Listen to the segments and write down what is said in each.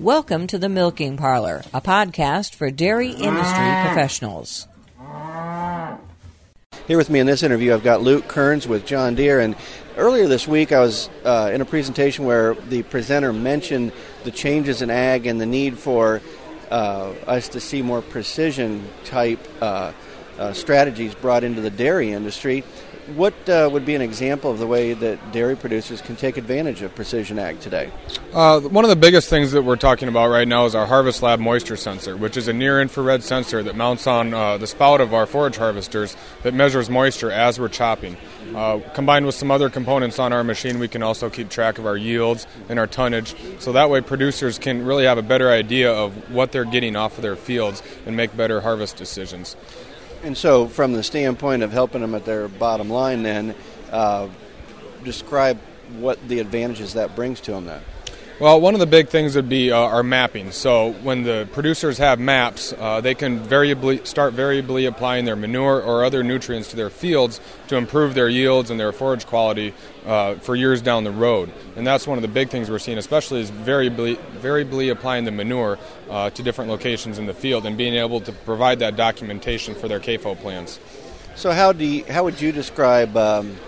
Welcome to the Milking Parlor, a podcast for dairy industry professionals. Here with me in this interview, I've got Luke Kerns with John Deere. And earlier this week, I was uh, in a presentation where the presenter mentioned the changes in ag and the need for uh, us to see more precision type uh, uh strategies brought into the dairy industry. What uh, would be an example of the way that dairy producers can take advantage of precision ag today? Uh, one of the biggest things that we're talking about right now is our Harvest Lab moisture sensor, which is a near infrared sensor that mounts on uh, the spout of our forage harvesters that measures moisture as we're chopping. Uh, combined with some other components on our machine, we can also keep track of our yields and our tonnage. So that way, producers can really have a better idea of what they're getting off of their fields and make better harvest decisions. And so, from the standpoint of helping them at their bottom line, then uh, describe what the advantages that brings to them. Then. Well, one of the big things would be uh, our mapping. So when the producers have maps, uh, they can variably start variably applying their manure or other nutrients to their fields to improve their yields and their forage quality uh, for years down the road. And that's one of the big things we're seeing, especially is variably variably applying the manure uh, to different locations in the field and being able to provide that documentation for their CAFO plans. So how do you, how would you describe? Um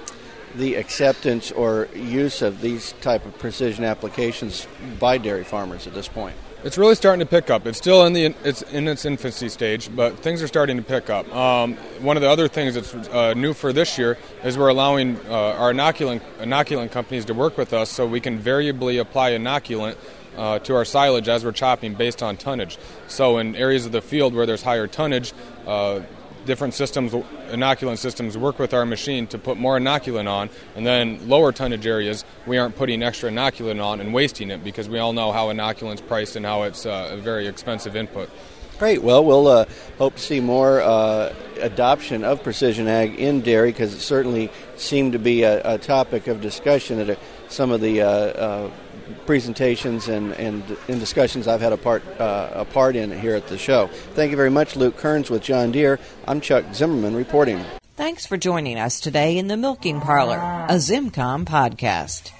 the acceptance or use of these type of precision applications by dairy farmers at this point? It's really starting to pick up. It's still in the it's in its infancy stage, but things are starting to pick up. Um, one of the other things that's uh, new for this year is we're allowing uh, our inoculant inoculant companies to work with us, so we can variably apply inoculant uh, to our silage as we're chopping based on tonnage. So in areas of the field where there's higher tonnage, uh, different systems, inoculant systems, work with our machine to put more inoculant on, and then lower tonnage areas, we aren't putting extra inoculant on and wasting it because we all know how inoculant's priced and how it's uh, a very expensive input. Great. Well, we'll uh, hope to see more uh, adoption of precision ag in dairy because it certainly seemed to be a, a topic of discussion at a, some of the uh, uh, presentations and, and in discussions I've had a part, uh, a part in here at the show. Thank you very much, Luke Kerns with John Deere. I'm Chuck Zimmerman reporting. Thanks for joining us today in the Milking Parlor, a ZimmComm podcast.